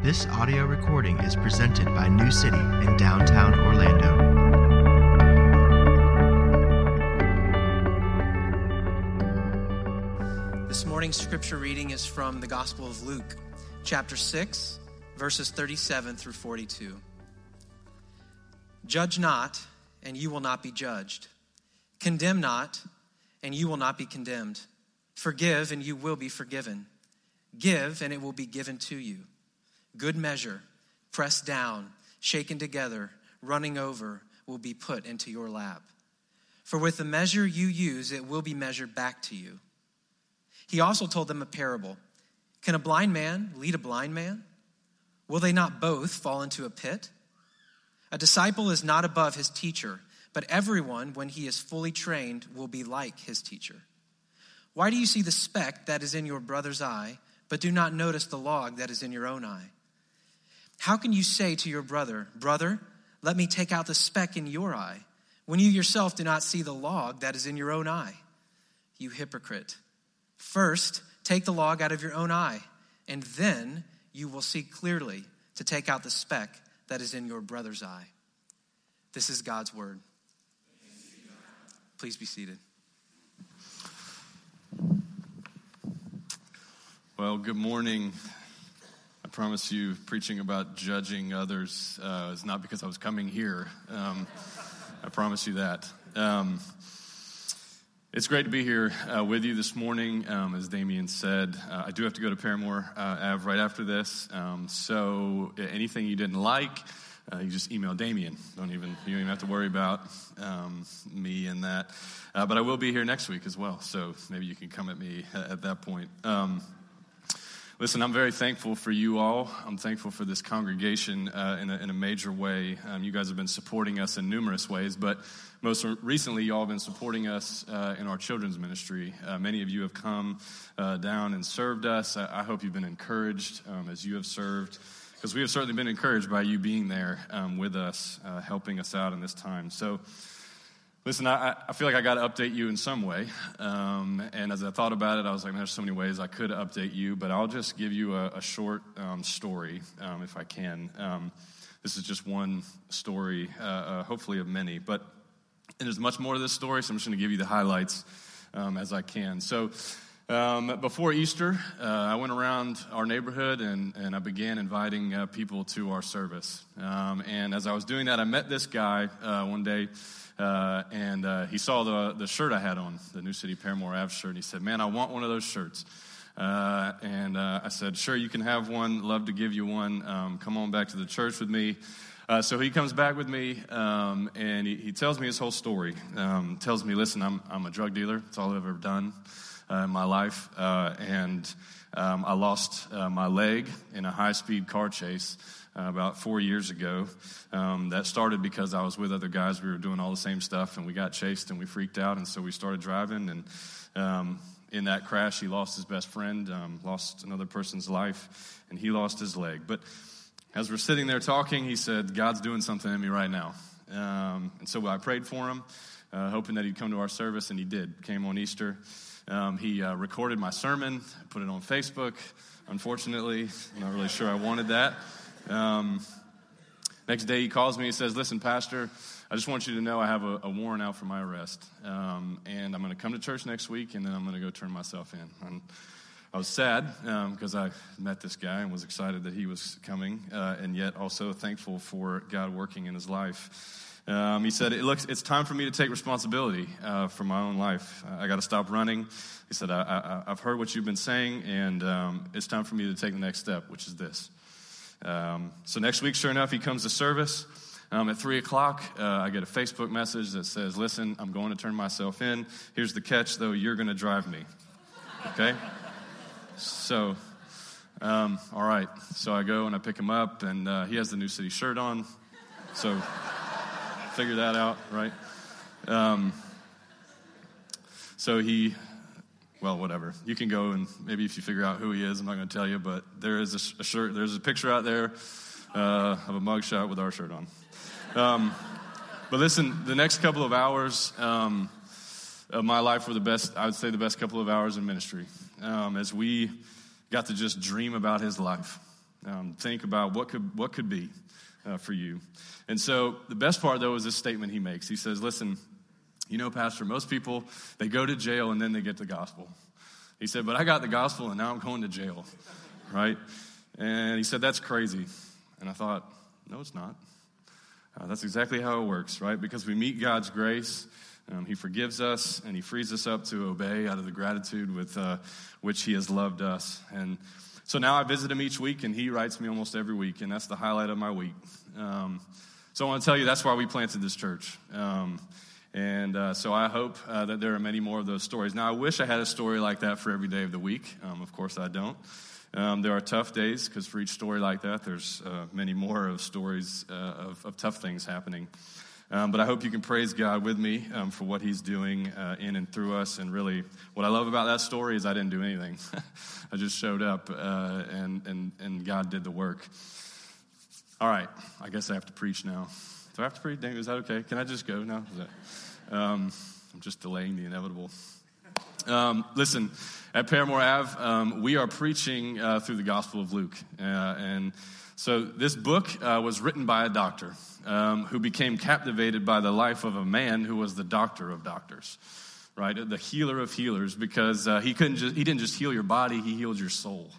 This audio recording is presented by New City in downtown Orlando. This morning's scripture reading is from the Gospel of Luke, chapter 6, verses 37 through 42. Judge not, and you will not be judged. Condemn not, and you will not be condemned. Forgive, and you will be forgiven. Give, and it will be given to you. Good measure, pressed down, shaken together, running over, will be put into your lap. For with the measure you use, it will be measured back to you. He also told them a parable Can a blind man lead a blind man? Will they not both fall into a pit? A disciple is not above his teacher, but everyone, when he is fully trained, will be like his teacher. Why do you see the speck that is in your brother's eye, but do not notice the log that is in your own eye? How can you say to your brother, Brother, let me take out the speck in your eye, when you yourself do not see the log that is in your own eye? You hypocrite. First, take the log out of your own eye, and then you will see clearly to take out the speck that is in your brother's eye. This is God's word. Please be seated. Well, good morning. Promise you, preaching about judging others uh, is not because I was coming here. Um, I promise you that. Um, it's great to be here uh, with you this morning. Um, as Damien said, uh, I do have to go to Parramore uh, Ave right after this. Um, so anything you didn't like, uh, you just email Damien. Don't even you don't even have to worry about um, me and that. Uh, but I will be here next week as well, so maybe you can come at me at, at that point. Um, Listen, I'm very thankful for you all. I'm thankful for this congregation uh, in, a, in, a, major way. Um, you guys have been supporting us in numerous ways, but most recently, you all have been supporting us uh, in our children's ministry. Uh, many of you have come uh, down and served us. I, I, hope you've been encouraged um, as you have served, because we have certainly been encouraged by you being there um, with us, uh, helping us out in this time. So, Listen, I, I, feel like I got to update you in some way. Um, and as I thought about it, I was like, there's so many ways I could update you, but I'll just give you a, a short um, story um, if I can. Um, this is just one story, uh, uh, hopefully of many. But there's much more to this story, so I'm just going to give you the highlights um, as I can. So, um, before Easter, uh, I went around our neighborhood and, and I began inviting uh, people to our service. Um, and as I was doing that, I met this guy uh, one day uh, and uh, he saw the, the shirt I had on, the New City Parramore Ave shirt, and he said, Man, I want one of those shirts. Uh, and uh, I said, Sure, you can have one. Love to give you one. Um, come on back to the church with me. Uh, so he comes back with me um, and he, he, tells me his whole story. Um, tells me, Listen, I'm, I'm a drug dealer. That's all I've ever done uh, in my life. and um, I lost my leg in a high speed car chase uh, about four years ago. Um, that started because I was with other guys. We were doing all the same stuff, and we got chased and we freaked out, and so we started driving. And um, in that crash, he lost his best friend, um, lost another person's life, and he lost his leg. But as we're sitting there talking, he said, God's doing something in me right now. Um, and so I prayed for him, uh, hoping that he'd come to our service, and he did. Came on Easter. Um, he uh, recorded my sermon, put it on Facebook. Unfortunately, I'm not really sure I wanted that. Um, next day, he calls me and says, Listen, Pastor, I just want you to know I have a, a warrant out for my arrest. Um, and I'm going to come to church next week, and then I'm going to go turn myself in. And I was sad because um, I met this guy and was excited that he was coming, uh, and yet also thankful for God working in his life. Um, he said, it looks, It's time for me to take responsibility uh, for my own life. I got to stop running. He said, I, have heard what you've been saying, and um, it's time for me to take the next step, which is this. Um, so next week, sure enough, he comes to service. Um, at 3 o'clock, uh, I get a Facebook message that says, Listen, I'm going to turn myself in. Here's the catch, though, you're going to drive me. Okay? so, um, all right. So I go and I pick him up, and uh, he has the New City shirt on. So, figure that out, right? Um, so he well, whatever. You can go and maybe if you figure out who he is, I'm not going to tell you, but there is a, a, shirt, there's a picture out there uh, of a mugshot with our shirt on. Um, but listen, the next couple of hours um, of my life were the best, I would say the best couple of hours in ministry um, as we got to just dream about his life. Um, think about what could, what could be uh, for you. And so the best part, though, is this statement he makes. He says, Listen, you know, Pastor, most people, they go to jail and then they get the gospel. He said, But I got the gospel and now I'm going to jail, right? And he said, That's crazy. And I thought, No, it's not. Uh, that's exactly how it works, right? Because we meet God's grace. Um, he forgives us and he frees us up to obey out of the gratitude with uh, which he has loved us. And so now I visit him each week and he writes me almost every week, and that's the highlight of my week. Um, so I want to tell you that's why we planted this church. Um, and uh, so I hope uh, that there are many more of those stories. Now, I wish I had a story like that for every day of the week. Um, of course, I don't. Um, there are tough days because for each story like that, there's uh, many more of stories uh, of, of, tough things happening. Um, but I hope you can praise God with me um, for what He's doing uh, in and through us. And really, what I love about that story is I didn't do anything. I just showed up, uh, and, and, and God did the work. All right, I guess I have to preach now. Do I have to preach? Is that okay? Can I just go now? Um, I'm just delaying the inevitable. Um, listen, at Parramore Ave, um, we are preaching uh, through the Gospel of Luke. Uh, and so this book uh, was written by a doctor um, who became captivated by the life of a man who was the doctor of doctors, right? The healer of healers, because uh, he, couldn't just, he didn't just heal your body, he healed your soul.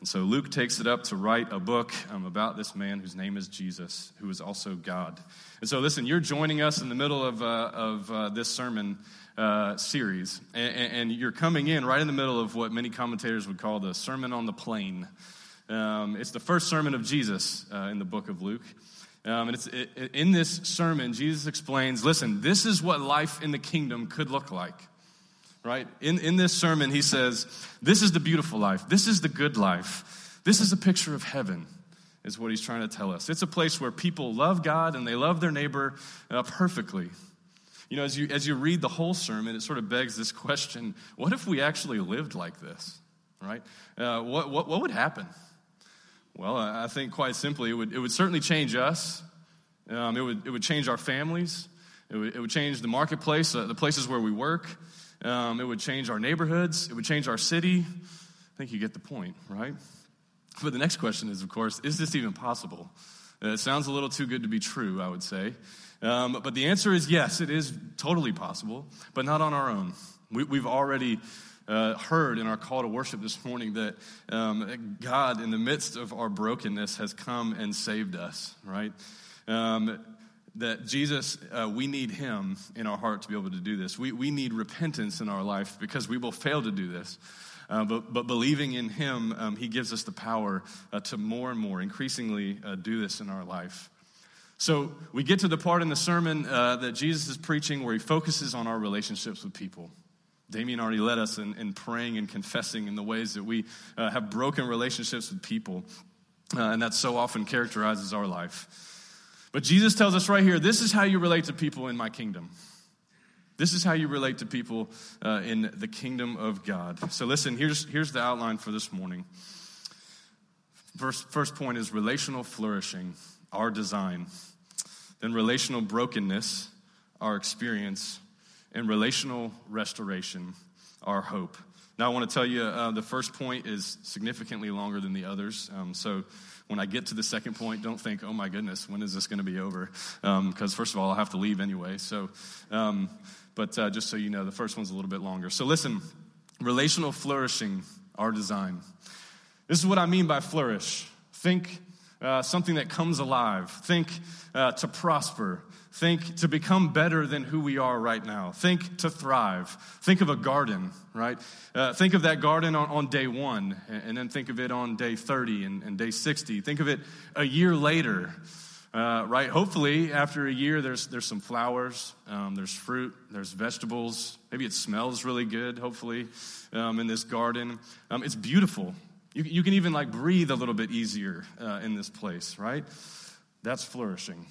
And so Luke takes it up to write a book um, about this man whose name is Jesus, who is also God. And so, listen, you're joining us in the middle of, uh, of uh, this sermon uh, series, and, and, you're coming in right in the middle of what many commentators would call the Sermon on the Plain. Um, it's the first sermon of Jesus uh, in the book of Luke. Um, and it's it, in this sermon, Jesus explains listen, this is what life in the kingdom could look like right? In, in this sermon, he says, This is the beautiful life. This is the good life. This is a picture of heaven, is what he's trying to tell us. It's a place where people love God and they love their neighbor uh, perfectly. You know, as you, as you read the whole sermon, it sort of begs this question what if we actually lived like this, right? Uh, what, what, what would happen? Well, I think quite simply, it would, it would certainly change us. Um, it, would, it would change our families. It would, it would change the marketplace, uh, the places where we work. Um, it would change our neighborhoods. It would change our city. I think you get the point, right? But the next question is, of course, is this even possible? Uh, it sounds a little too good to be true, I would say. Um, but the answer is yes, it is totally possible, but not on our own. We, have already uh, heard in our call to worship this morning that um, God, in the midst of our brokenness, has come and saved us, right? Um, that Jesus, uh, we need Him in our heart to be able to do this. We, we need repentance in our life because we will fail to do this. Uh, but, but believing in Him, um, He gives us the power uh, to more and more increasingly uh, do this in our life. So we get to the part in the sermon uh, that Jesus is preaching where He focuses on our relationships with people. Damien already led us in, in praying and confessing in the ways that we uh, have broken relationships with people, and that so often characterizes our life. But Jesus tells us right here this is how you relate to people in my kingdom. This is how you relate to people uh, in the kingdom of God. So, listen, here's, here's the outline for this morning. First, first point is relational flourishing, our design. Then, relational brokenness, our experience. And relational restoration, our hope. Now, I want to tell you uh, the first point is significantly longer than the others. Um, so, when I get to the second point, don't think, oh my goodness, when is this going to be over? Because, um, first of all, I'll have to leave anyway. So, um, but uh, just so you know, the first one's a little bit longer. So, listen relational flourishing, our design. This is what I mean by flourish. Think uh, something that comes alive. Think uh, to prosper. Think to become better than who we are right now. Think to thrive. Think of a garden, right? Uh, think of that garden on, on day one, and, and, then think of it on day 30 and, and day 60. Think of it a year later, uh, right? Hopefully, after a year, there's, there's some flowers, um, there's fruit, there's vegetables. Maybe it smells really good, hopefully, um, in this garden. Um, it's beautiful. You, you can even like breathe a little bit easier uh, in this place, right? That's flourishing.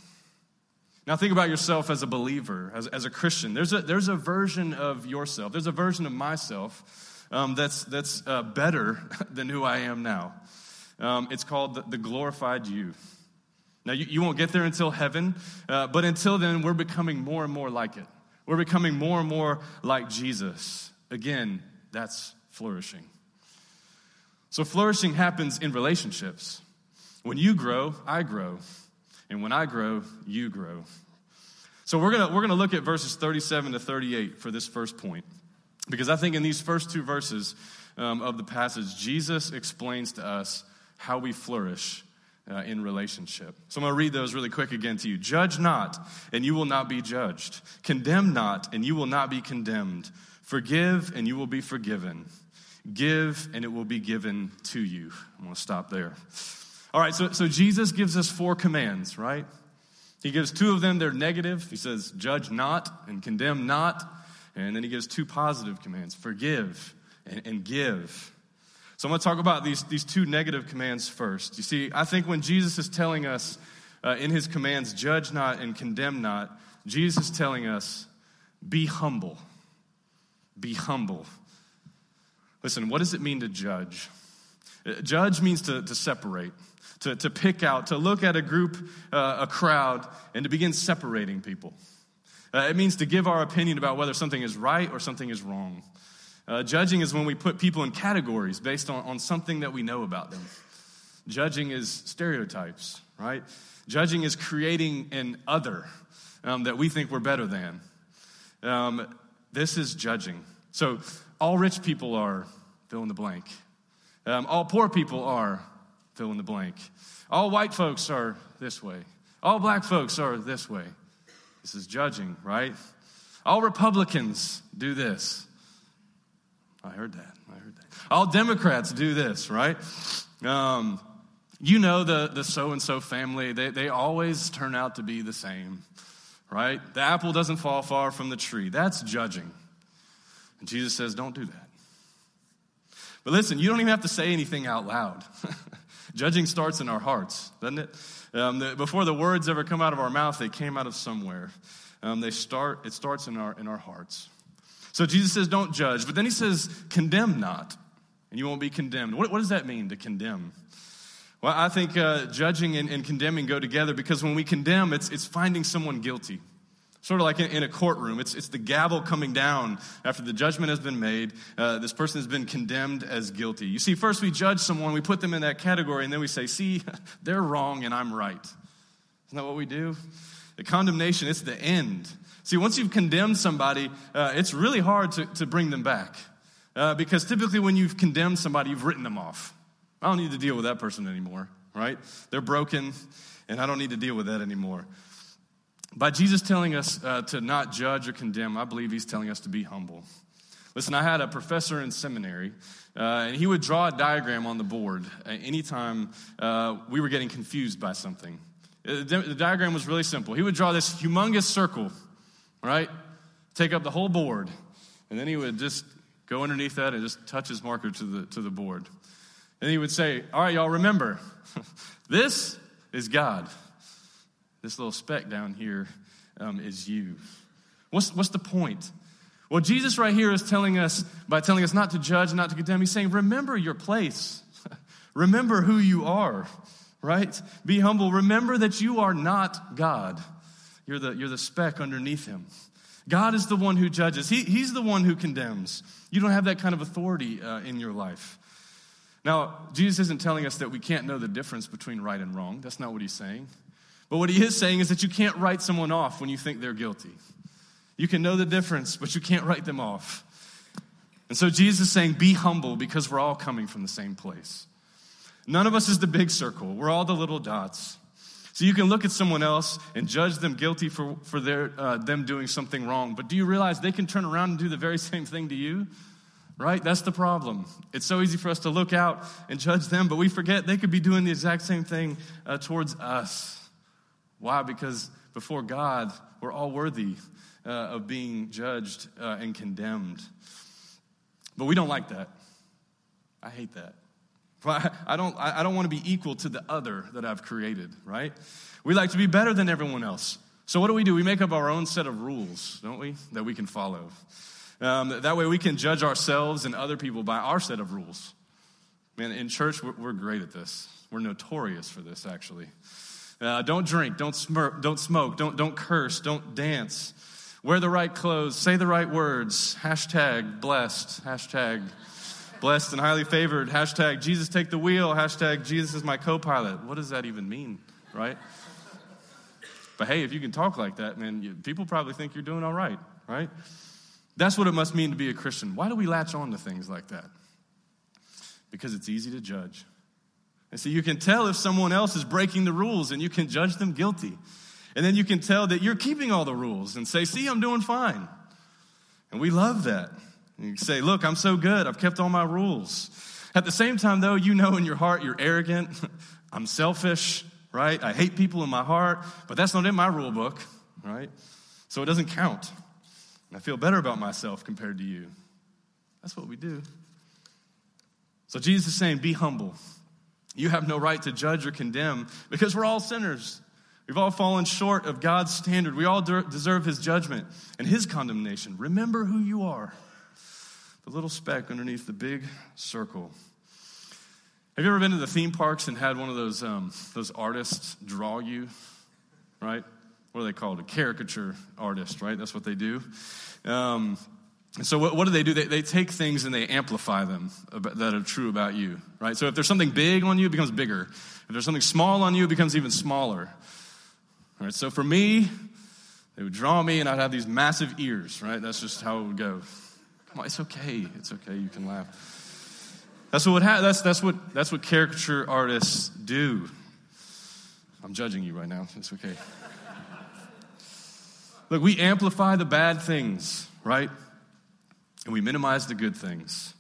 Now, think about yourself as a believer, as, as a Christian. There's a, there's a version of yourself, there's a version of myself um, that's, that's uh, better than who I am now. Um, it's called the, the, glorified you. Now, you, you, won't get there until heaven, uh, but until then, we're becoming more and more like it. We're becoming more and more like Jesus. Again, that's flourishing. So, flourishing happens in relationships. When you grow, I grow. And when I grow, you grow. So we're going to we're going to look at verses 37 to 38 for this first point. Because I think in these first two verses um, of the passage, Jesus explains to us how we flourish uh, in relationship. So I'm going to read those really quick again to you. Judge not, and you will not be judged. Condemn not, and you will not be condemned. Forgive, and you will be forgiven. Give, and it will be given to you. I'm going to stop there. All right, so, so Jesus gives us four commands, right? He gives two of them, they're negative. He says, judge not and condemn not. And then he gives two positive commands forgive and, and give. So I'm going to talk about these, these two negative commands first. You see, I think when Jesus is telling us uh, in his commands, judge not and condemn not, Jesus is telling us, be humble. Be humble. Listen, what does it mean to judge? Uh, judge means to, to separate to, to pick out, to look at a group, uh, a crowd, and to begin separating people. Uh, it means to give our opinion about whether something is right or something is wrong. Uh, judging is when we put people in categories based on, on something that we know about them. Judging is stereotypes, right? Judging is creating an other um, that we think we're better than. Um, this is judging. So, all rich people are fill in the blank. Um, all poor people are fill in the blank. All white folks are this way. All black folks are this way. This is judging, right? All Republicans do this. I heard that. I heard that. All Democrats do this, right? Um, you know the, the so and so family, they, they always turn out to be the same, right? The apple doesn't fall far from the tree. That's judging. And Jesus says, don't do that. But listen, you don't even have to say anything out loud. Judging starts in our hearts, doesn't it? Um, the, before the words ever come out of our mouth, they came out of somewhere. Um, they start, it starts in our, in our hearts. So Jesus says, don't judge. But then he says, condemn not, and you won't be condemned. What, what does that mean to condemn? Well, I think uh, judging and, and condemning go together because when we condemn, it's, it's finding someone guilty. Sort of like in, in, a courtroom, it's, it's the gavel coming down after the judgment has been made. Uh, this person has been condemned as guilty. You see, first we judge someone, we put them in that category, and then we say, see, they're wrong and I'm right. Isn't that what we do? The condemnation, it's the end. See, once you've condemned somebody, uh, it's really hard to, to bring them back. Uh, because typically when you've condemned somebody, you've written them off. I don't need to deal with that person anymore, right? They're broken, and I don't need to deal with that anymore. By Jesus telling us uh, to not judge or condemn, I believe he's telling us to be humble. Listen, I had a professor in seminary, uh, and he would draw a diagram on the board anytime uh, we were getting confused by something. Uh, the diagram was really simple. He would draw this humongous circle, right? Take up the whole board, and then he would just go underneath that and just touch his marker to the, to the board. And he would say, All right, y'all, remember, this is God. This little speck down here um, is you. What's, what's the point? Well, Jesus right here is telling us, by telling us not to judge, not to condemn, he's saying, remember your place. remember who you are, right? Be humble. Remember that you are not God. You're the, you're the speck underneath him. God is the one who judges, he, He's the one who condemns. You don't have that kind of authority uh, in your life. Now, Jesus isn't telling us that we can't know the difference between right and wrong. That's not what he's saying. But what he is saying is that you can't write someone off when you think they're guilty. You can know the difference, but you can't write them off. And so Jesus is saying, be humble because we're all coming from the same place. None of us is the big circle, we're all the little dots. So you can look at someone else and judge them guilty for, for their, uh, them doing something wrong. But do you realize they can turn around and do the very same thing to you? Right? That's the problem. It's so easy for us to look out and judge them, but we forget they could be doing the exact same thing uh, towards us. Why? Because before God, we're all worthy uh, of being judged uh, and condemned. But we don't like that. I hate that. I don't, I don't want to be equal to the other that I've created, right? We like to be better than everyone else. So what do we do? We make up our own set of rules, don't we, that we can follow. Um, that way we can judge ourselves and other people by our set of rules. Man, in church, we're, we're great at this. We're notorious for this, actually. Uh, don't drink, don't, smirk, don't smoke, don't, don't curse, don't dance. Wear the right clothes, say the right words. Hashtag blessed, hashtag Blessed and highly favored. Hashtag Jesus take the wheel. Hashtag Jesus is my co pilot. What does that even mean, right? But hey, if you can talk like that, man, you, people probably think you're doing all right, right? That's what it must mean to be a Christian. Why do we latch on to things like that? Because it's easy to judge. And so you can tell if someone else is breaking the rules and you can judge them guilty. And then you can tell that you're keeping all the rules and say, see, I'm doing fine. And we love that. And you say, look, I'm so good. I've kept all my rules. At the same time, though, you know in your heart you're arrogant. I'm selfish, right? I hate people in my heart, but that's not in my rule book, right? So it doesn't count. I feel better about myself compared to you. That's what we do. So Jesus is saying, be humble. You have no right to judge or condemn because we're all sinners. We've all fallen short of God's standard. We all deserve his judgment and his condemnation. Remember who you are. The little speck underneath the big circle. Have you ever been to the theme parks and had one of those, um, those artists draw you? Right? What are they called? A caricature artist, right? That's what they do. Um, so what, what, do they do? They, they take things and they amplify them that are true about you, right? So if there's something big on you, it becomes bigger. If there's something small on you, it becomes even smaller. All right, so for me, they would draw me and I'd have these massive ears, right? That's just how it would go. Come on, it's okay. It's okay. You can laugh. That's what, ha- that's, that's, what, that's what caricature artists do. I'm judging you right now. It's okay. Look, we amplify the bad things, right? And we minimize the good things.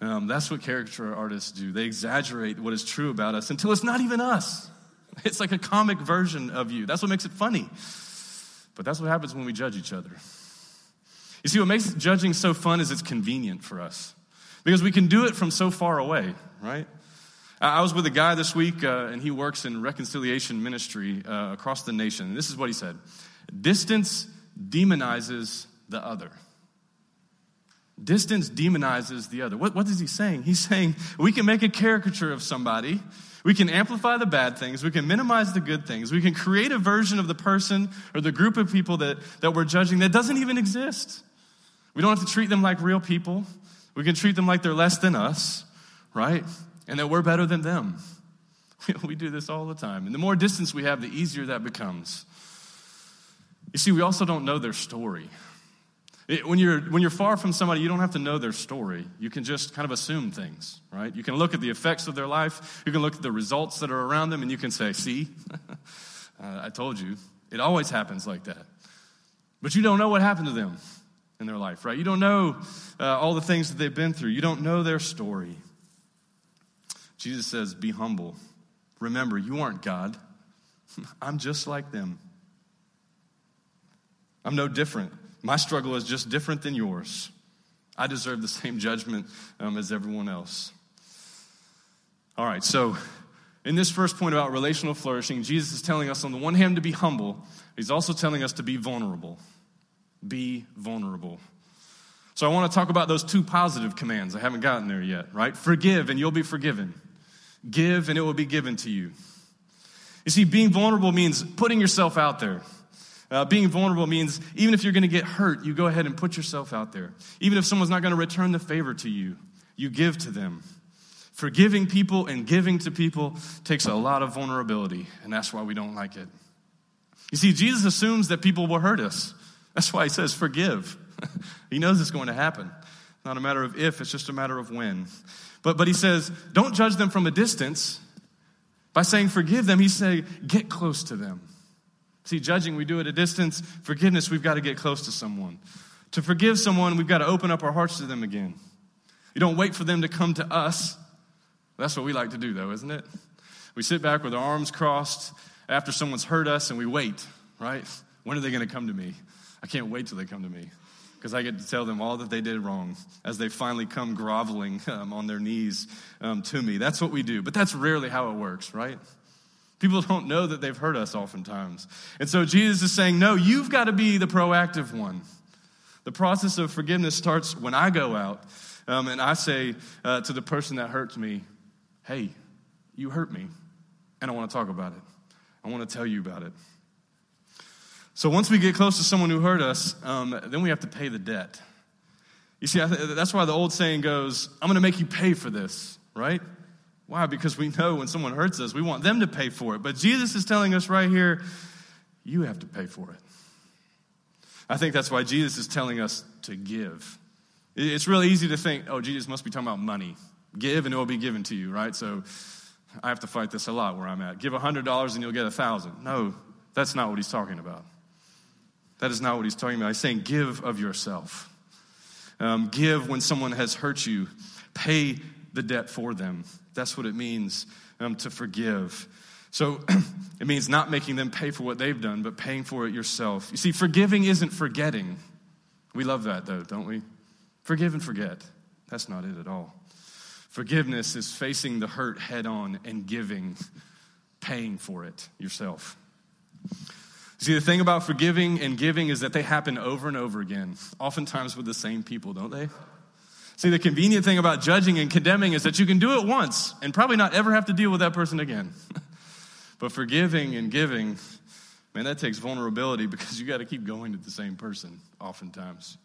Um, that's what caricature artists do. They exaggerate what is true about us until it's not even us. It's like a comic version of you. That's what makes it funny. But that's what happens when we judge each other. You see, what makes judging so fun is it's convenient for us because we can do it from so far away, right? I was with a guy this week, uh, and he works in reconciliation ministry uh, across the nation. And this is what he said Distance demonizes the other. Distance demonizes the other. What, what is he saying? He's saying we can make a caricature of somebody, we can amplify the bad things, we can minimize the good things, we can create a version of the person or the group of people that, that we're judging that doesn't even exist. We don't have to treat them like real people. We can treat them like they're less than us, right? And that we're better than them. We do this all the time. And the more distance we have, the easier that becomes. You see, we also don't know their story. It, when, you're, when you're far from somebody, you don't have to know their story. You can just kind of assume things, right? You can look at the effects of their life, you can look at the results that are around them, and you can say, See, uh, I told you. It always happens like that. But you don't know what happened to them in their life, right? You don't know uh, all the things that they've been through, you don't know their story. Jesus says, Be humble. Remember, you aren't God. I'm just like them. I'm no different. My struggle is just different than yours. I deserve the same judgment um, as everyone else. All right, so in this first point about relational flourishing, Jesus is telling us on the one hand to be humble, he's also telling us to be vulnerable. Be vulnerable. So I want to talk about those two positive commands. I haven't gotten there yet, right? Forgive and you'll be forgiven. Give and it will be given to you. You see, being vulnerable means putting yourself out there. Uh, being vulnerable means even if you're going to get hurt, you go ahead and put yourself out there. Even if someone's not going to return the favor to you, you give to them. Forgiving people and giving to people takes a lot of vulnerability, and that's why we don't like it. You see, Jesus assumes that people will hurt us. That's why he says, forgive. he knows it's going to happen. Not a matter of if, it's just a matter of when. But, but he says, don't judge them from a distance. By saying forgive them, he's saying, get close to them. See, judging, we do at a distance. Forgiveness, we've got to get close to someone. To forgive someone, we've got to open up our hearts to them again. You don't wait for them to come to us. That's what we like to do, though, isn't it? We sit back with our arms crossed after someone's hurt us and we wait, right? When are they going to come to me? I can't wait till they come to me because I get to tell them all that they did wrong as they finally come groveling um, on their knees um, to me. That's what we do, but that's rarely how it works, right? People don't know that they've hurt us oftentimes. And so Jesus is saying, no, you've got to be the proactive one. The process of forgiveness starts when I go out um, and I say uh, to the person that hurts me, hey, you hurt me, and I want to talk about it. I want to tell you about it. So once we get close to someone who hurt us, um, then we have to pay the debt. You see, that's why the old saying goes, I'm going to make you pay for this, right? Why? Because we know when someone hurts us, we want them to pay for it. But Jesus is telling us right here, you have to pay for it. I think that's why Jesus is telling us to give. It's really easy to think, oh, Jesus must be talking about money. Give and it will be given to you, right? So I have to fight this a lot where I'm at. Give $100 and you'll get a 1000 No, that's not what he's talking about. That is not what he's talking about. He's saying, give of yourself. Um, give when someone has hurt you. Pay the debt for them. That's what it means um, to forgive. So it means not making them pay for what they've done, but paying for it yourself. You see, forgiving isn't forgetting. We love that, though, don't we? Forgive and forget. That's not it at all. Forgiveness is facing the hurt head on and giving, paying for it yourself. See, the thing about forgiving and giving is that they happen over and over again, oftentimes with the same people, don't they? See, the convenient thing about judging and condemning is that you can do it once and probably not ever have to deal with that person again. but forgiving and giving, man, that takes vulnerability because you got to keep going to the same person oftentimes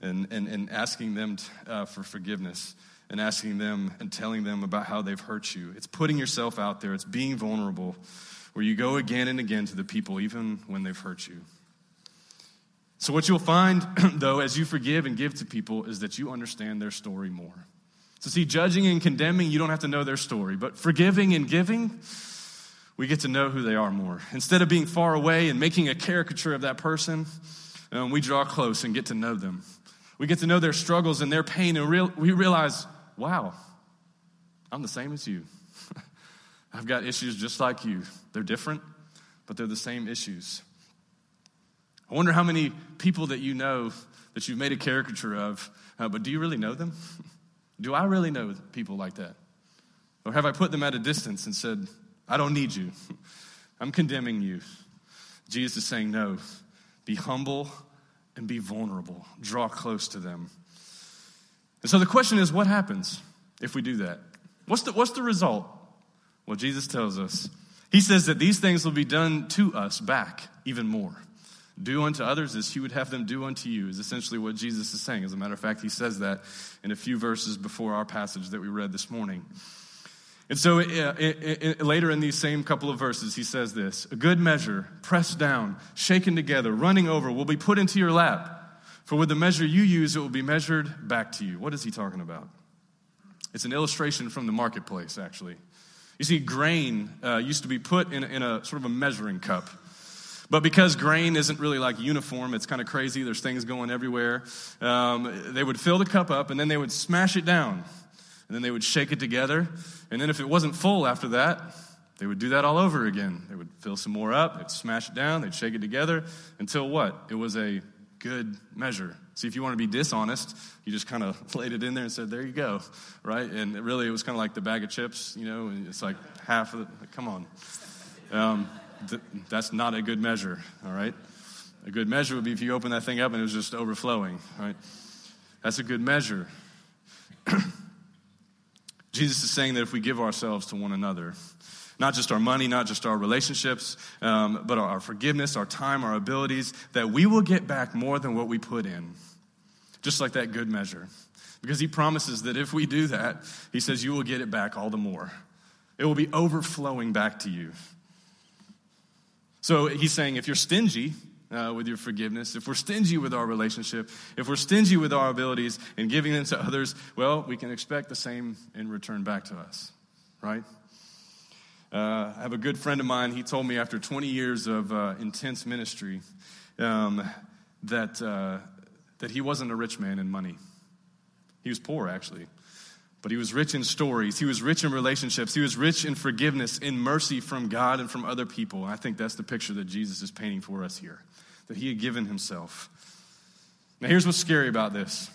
and, and, and asking them t- uh, for forgiveness and asking them and telling them about how they've hurt you. It's putting yourself out there, it's being vulnerable where you go again and again to the people, even when they've hurt you. So, what you'll find, though, as you forgive and give to people, is that you understand their story more. So, see, judging and condemning, you don't have to know their story, but forgiving and giving, we get to know who they are more. Instead of being far away and making a caricature of that person, um, we draw close and get to know them. We get to know their struggles and their pain, and real, we realize, wow, I'm the same as you. I've got issues just like you. They're different, but they're the same issues. I wonder how many people that you know that you've made a caricature of, uh, but do you really know them? do I really know people like that? Or have I put them at a distance and said, I don't need you? I'm condemning you. Jesus is saying, no, be humble and be vulnerable. Draw close to them. And so the question is, what happens if we do that? What's the, what's the result? Well, Jesus tells us. He says that these things will be done to us back even more. Do unto others as you would have them do unto you, is essentially what Jesus is saying. As a matter of fact, he says that in a few verses before our passage that we read this morning. And so uh, it, it, later in these same couple of verses, he says this A good measure, pressed down, shaken together, running over, will be put into your lap. For with the measure you use, it will be measured back to you. What is he talking about? It's an illustration from the marketplace, actually. You see, grain uh, used to be put in, in a sort of a measuring cup. But because grain isn't really like uniform, it's kind of crazy, there's things going everywhere, um, they would fill the cup up and then they would smash it down. And then they would shake it together. And then if it wasn't full after that, they would do that all over again. They would fill some more up, they'd smash it down, they'd shake it together until what? It was a good measure. See, if you want to be dishonest, you just kind of laid it in there and said, there you go, right? And it really, it was kind of like the bag of chips, you know, it's like half of it. Come on. Um, th- that's not a good measure, all right? A good measure would be if you open that thing up and it was just overflowing, right? That's a good measure. Jesus is saying that if we give ourselves to one another, not just our money, not just our relationships, um, but our, our forgiveness, our time, our abilities, that we will get back more than what we put in. Just like that good measure. Because he promises that if we do that, he says, you will get it back all the more. It will be overflowing back to you. So he's saying if you're stingy, uh, with your forgiveness, if we're stingy with our relationship, if we're stingy with our abilities and giving them to others, well, we can expect the same in return back to us, right? Uh, I have a good friend of mine. He told me after 20 years of uh, intense ministry um, that, uh, that he wasn't a rich man in money. He was poor, actually. But he was rich in stories. He was rich in relationships. He was rich in forgiveness, in mercy from God and from other people. And I think that's the picture that Jesus is painting for us here that he had given himself. Now, here's what's scary about this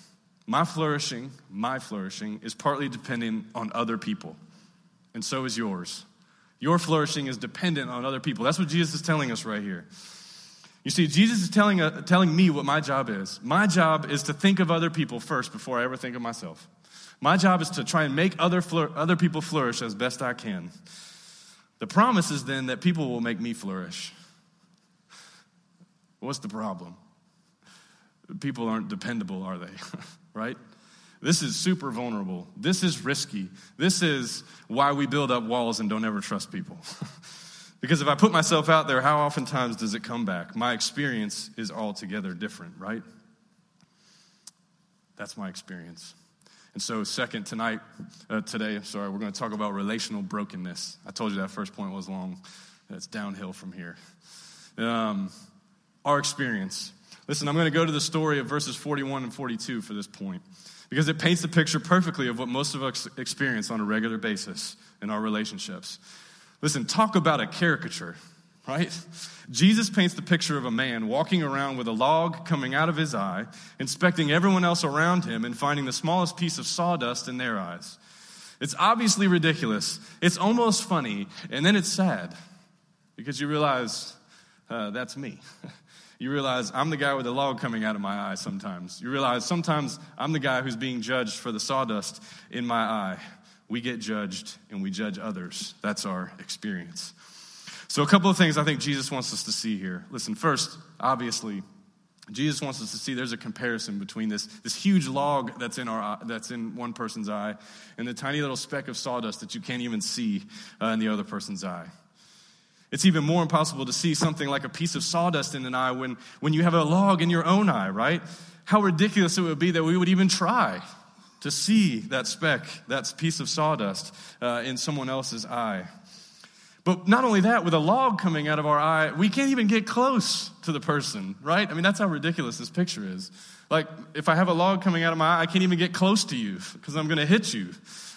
my flourishing, my flourishing, is partly dependent on other people, and so is yours. Your flourishing is dependent on other people. That's what Jesus is telling us right here. You see, Jesus is telling, uh, telling me what my job is. My job is to think of other people first before I ever think of myself. My job is to try and make other, other people flourish as best I can. The promise is then that people will make me flourish. What's the problem? people aren't dependable, are they? right? This is super vulnerable. This is risky. This is why we build up walls and don't ever trust people. because if I put myself out there, how oftentimes does it come back? My experience is altogether different, right? That's my experience. And so, second, tonight, uh, today, sorry, we're going to talk about relational brokenness. I told you that first point was long. It's downhill from here. Um, our experience. Listen, I'm going to go to the story of verses 41 and 42 for this point because it paints the picture perfectly of what most of us experience on a regular basis in our relationships. Listen, talk about a caricature, right? Jesus paints the picture of a man walking around with a log coming out of his eye, inspecting everyone else around him and finding the smallest piece of sawdust in their eyes. It's obviously ridiculous. It's almost funny, and then it's sad because you realize uh, that's me. You realize I'm the guy with the log coming out of my eye sometimes. You realize sometimes I'm the guy who's being judged for the sawdust in my eye. We get judged and we judge others. That's our experience. So, a couple of things I think Jesus wants us to see here. Listen, first, obviously, Jesus wants us to see there's a comparison between this, this huge log that's in, our, that's in one person's eye and the tiny little speck of sawdust that you can't even see uh, in the other person's eye. It's even more impossible to see something like a piece of sawdust in an eye when, when you have a log in your own eye, right? How ridiculous it would be that we would even try to see that speck, that piece of sawdust uh, in someone else's eye. But not only that, with a log coming out of our eye, we can't even get close to the person, right? I mean, that's how ridiculous this picture is. Like, if I have a log coming out of my eye, I can't even get close to you because I'm going to hit you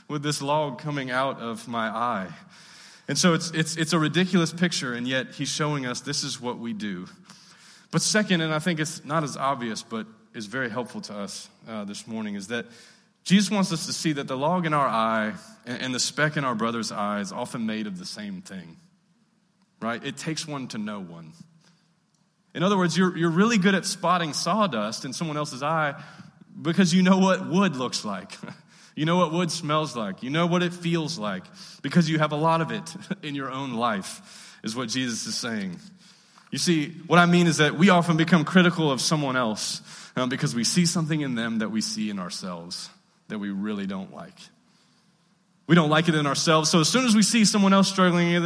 with this log coming out of my eye. And so it's, it's, it's a ridiculous picture, and yet he's showing us this is what we do. But second, and I think it's not as obvious, but is very helpful to us uh, this morning, is that Jesus wants us to see that the log in our eye and, the speck in our brother's eye is often made of the same thing, right? It takes one to know one. In other words, you're, you're really good at spotting sawdust in someone else's eye because you know what wood looks like. You know what wood smells like. You know what it feels like because you have a lot of it in your own life, is what Jesus is saying. You see, what I mean is that we often become critical of someone else um, because we see something in them that we see in ourselves that we really don't like. We don't like it in ourselves, so as soon as we see someone else struggling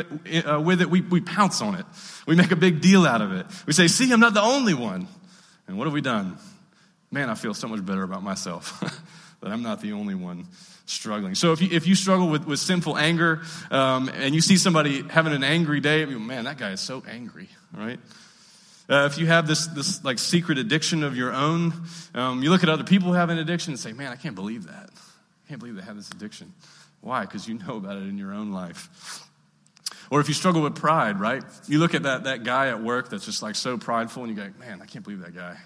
uh, with it, we, we pounce on it. We make a big deal out of it. We say, See, I'm not the only one. And what have we done? Man, I feel so much better about myself. that I'm not the only one struggling. So if you, if you struggle with, with sinful anger um, and you see somebody having an angry day, man, that guy is so angry, right? Uh, if you have this, this like secret addiction of your own, um, you look at other people who have an addiction and say, man, I can't believe that. I can't believe they have this addiction. Why? Because you know about it in your own life. Or if you struggle with pride, right? You look at that, that guy at work that's just like so prideful and you go, man, I can't believe that guy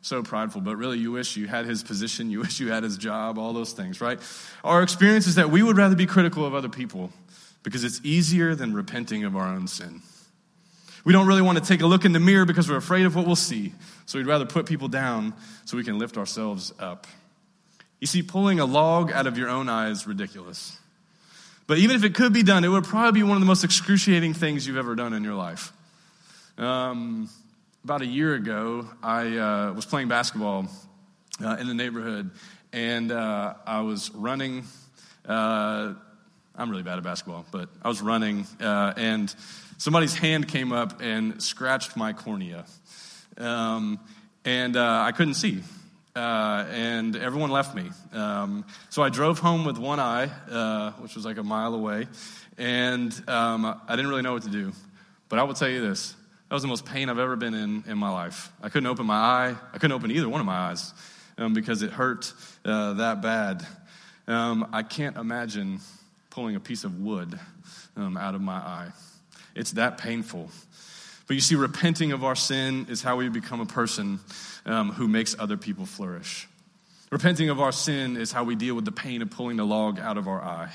so prideful, but really you wish you had his position, you wish you had his job, all those things, right? Our experience is that we would rather be critical of other people because it's easier than repenting of our own sin. We don't really want to take a look in the mirror because we're afraid of what we'll see. So we'd rather put people down so we can lift ourselves up. You see, pulling a log out of your own eye is ridiculous. But even if it could be done, it would probably be one of the most excruciating things you've ever done in your life. Um, about a year ago, I uh, was playing basketball uh, in the neighborhood, and uh, I was running. Uh, I'm really bad at basketball, but I was running, uh, and somebody's hand came up and scratched my cornea, um, and uh, I couldn't see. and everyone left me. Um, so I drove home with one eye, which was like a mile away, and um, I didn't really know what to do. But I will tell you this that was the most pain I've ever been in in my life. I couldn't open my eye. I couldn't open either one of my eyes um, because it hurt uh, that bad. Um, I can't imagine pulling a piece of wood um, out of my eye. It's that painful. But you see, repenting of our sin is how we become a person um, who makes other people flourish. Repenting of our sin is how we deal with the pain of pulling the log out of our eye.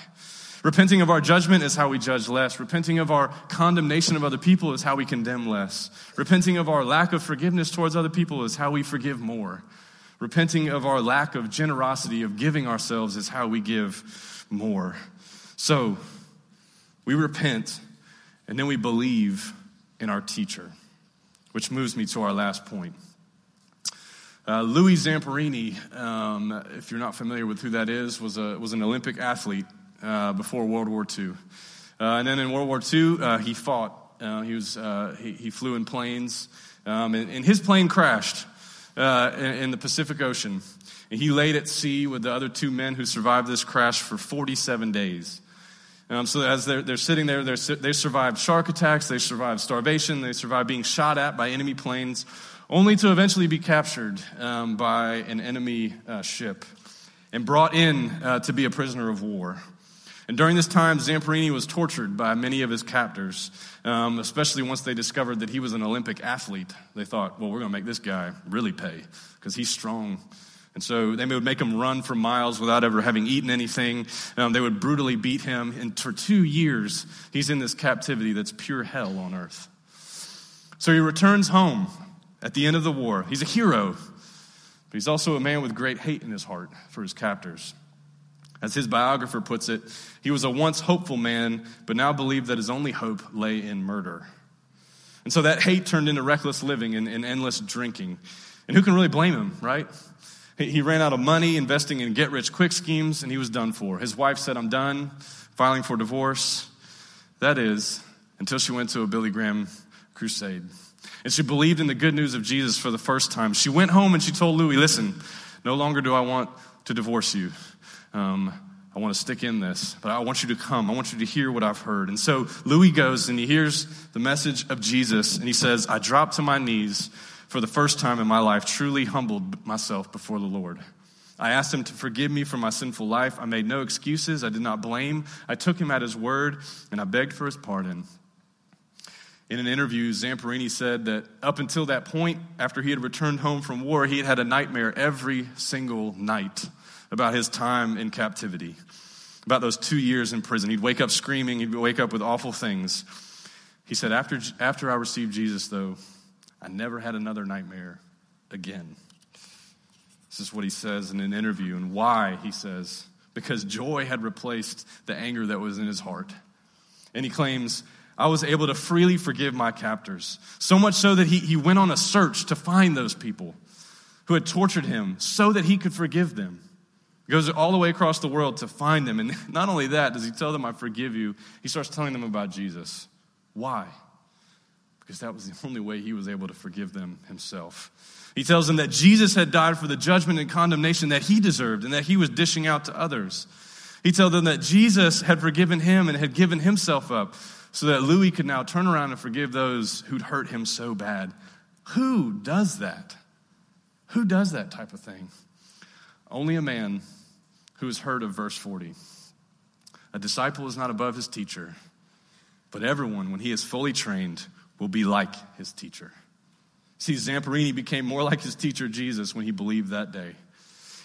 Repenting of our judgment is how we judge less. Repenting of our condemnation of other people is how we condemn less. Repenting of our lack of forgiveness towards other people is how we forgive more. Repenting of our lack of generosity, of giving ourselves, is how we give more. So, we repent and then we believe in our teacher, which moves me to our last point. Uh, Louis Zamperini, um, if you're not familiar with who that is, was, a, was an Olympic athlete uh, before World War II. Uh, and then in World War II, uh, he fought. Uh, he, was, uh, he, he, flew in planes, um, and, and, his plane crashed in, in the Pacific Ocean. And he laid at sea with the other two men who survived this crash for 47 days. Um, so as they're, they're sitting there, they're, they survived shark attacks, they survived starvation, they survived being shot at by enemy planes, only to eventually be captured um, by an enemy uh, ship and brought in uh, to be a prisoner of war. And during this time, Zamperini was tortured by many of his captors, um, especially once they discovered that he was an Olympic athlete. They thought, well, we're going to make this guy really pay because he's strong and so they would make him run for miles without ever having eaten anything. Um, they would brutally beat him. And for two years, he's in this captivity that's pure hell on earth. So he returns home at the end of the war. He's a hero, but he's also a man with great hate in his heart for his captors. As his biographer puts it, he was a once hopeful man, but now believed that his only hope lay in murder. And so that hate turned into reckless living and, and endless drinking. And who can really blame him, right? He ran out of money investing in get rich quick schemes and he was done for. His wife said, I'm done filing for divorce. That is, until she went to a Billy Graham crusade. And she believed in the good news of Jesus for the first time. She went home and she told Louis, Listen, no longer do I want to divorce you. Um, I want to stick in this, but I want you to come. I want you to hear what I've heard. And so Louis goes and he hears the message of Jesus and he says, I drop to my knees for the first time in my life, truly humbled myself before the Lord. I asked him to forgive me for my sinful life. I made no excuses. I did not blame. I took him at his word and I begged for his pardon. In an interview, Zamperini said that up until that point, after he had returned home from war, he had had a nightmare every single night about his time in captivity, about those two years in prison. He'd wake up screaming, he'd wake up with awful things. He said, After, after I received Jesus, though, I never had another nightmare again. This is what he says in an interview, and why he says, because joy had replaced the anger that was in his heart. And he claims, I was able to freely forgive my captors, so much so that he, he went on a search to find those people who had tortured him so that he could forgive them. He goes all the way across the world to find them. And not only that, does he tell them, I forgive you, he starts telling them about Jesus. Why? Because that was the only way he was able to forgive them himself. He tells them that Jesus had died for the judgment and condemnation that he deserved and that he was dishing out to others. He tells them that Jesus had forgiven him and had given himself up so that Louis could now turn around and forgive those who'd hurt him so bad. Who does that? Who does that type of thing? Only a man who has heard of verse 40. A disciple is not above his teacher, but everyone, when he is fully trained, will be like his teacher. See, Zamperini became more like his teacher Jesus when he believed that day.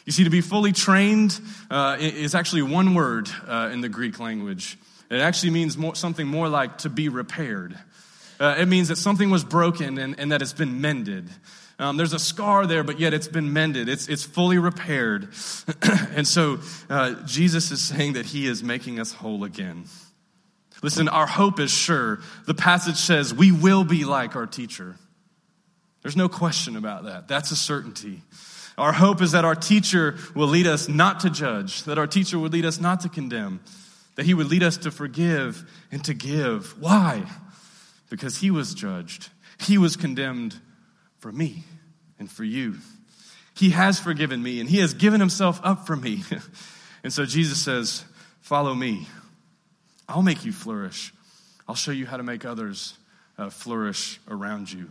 You see, to be fully trained uh, is actually one word uh, in the Greek language. It actually means more, something more like to be repaired. Uh, it means that something was broken and, and that it's been mended. Um, there's a scar there, but yet it's been mended. It's, it's fully repaired. and so uh, Jesus is saying that he is making us whole again. Listen, our hope is sure. The passage says we will be like our teacher. There's no question about that. That's a certainty. Our hope is that our teacher will lead us not to judge, that our teacher would lead us not to condemn, that he would lead us to forgive and to give. Why? Because he was judged, he was condemned for me and for you. He has forgiven me and he has given himself up for me. and so Jesus says, Follow me. I'll make you flourish. I'll show you how to make others uh, flourish around you.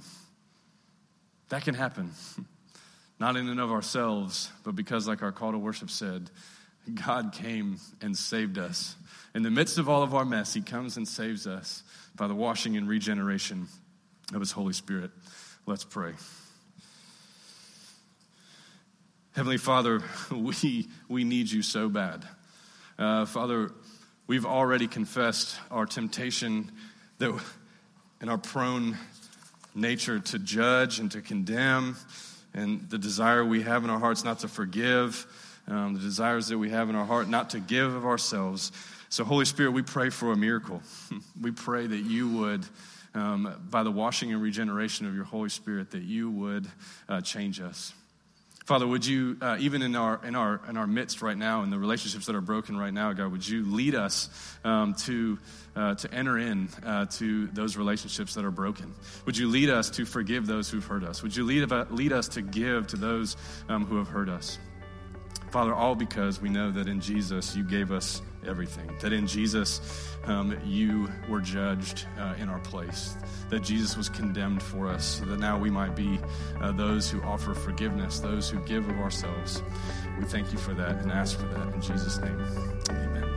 That can happen. Not in and of ourselves, but because, like our call to worship said, God came and saved us. In the midst of all of our mess, He comes and saves us by the washing and regeneration of His Holy Spirit. Let's pray. Heavenly Father, we, we need you so bad. Uh, Father, We've already confessed our temptation that in our prone nature to judge and to condemn, and the desire we have in our hearts not to forgive, um, the desires that we have in our heart not to give of ourselves. So, Holy Spirit, we pray for a miracle. we pray that you would, um, by the washing and regeneration of your Holy Spirit, that you would uh, change us. Father, would you, uh, even in our, in, our, in our midst right now, in the relationships that are broken right now, God, would you lead us um, to, uh, to enter in uh, to those relationships that are broken? Would you lead us to forgive those who've hurt us? Would you lead, lead us to give to those um, who have hurt us? Father, all because we know that in Jesus you gave us everything, that in Jesus um, you were judged uh, in our place, that Jesus was condemned for us, so that now we might be uh, those who offer forgiveness, those who give of ourselves. We thank you for that and ask for that in Jesus' name. Amen.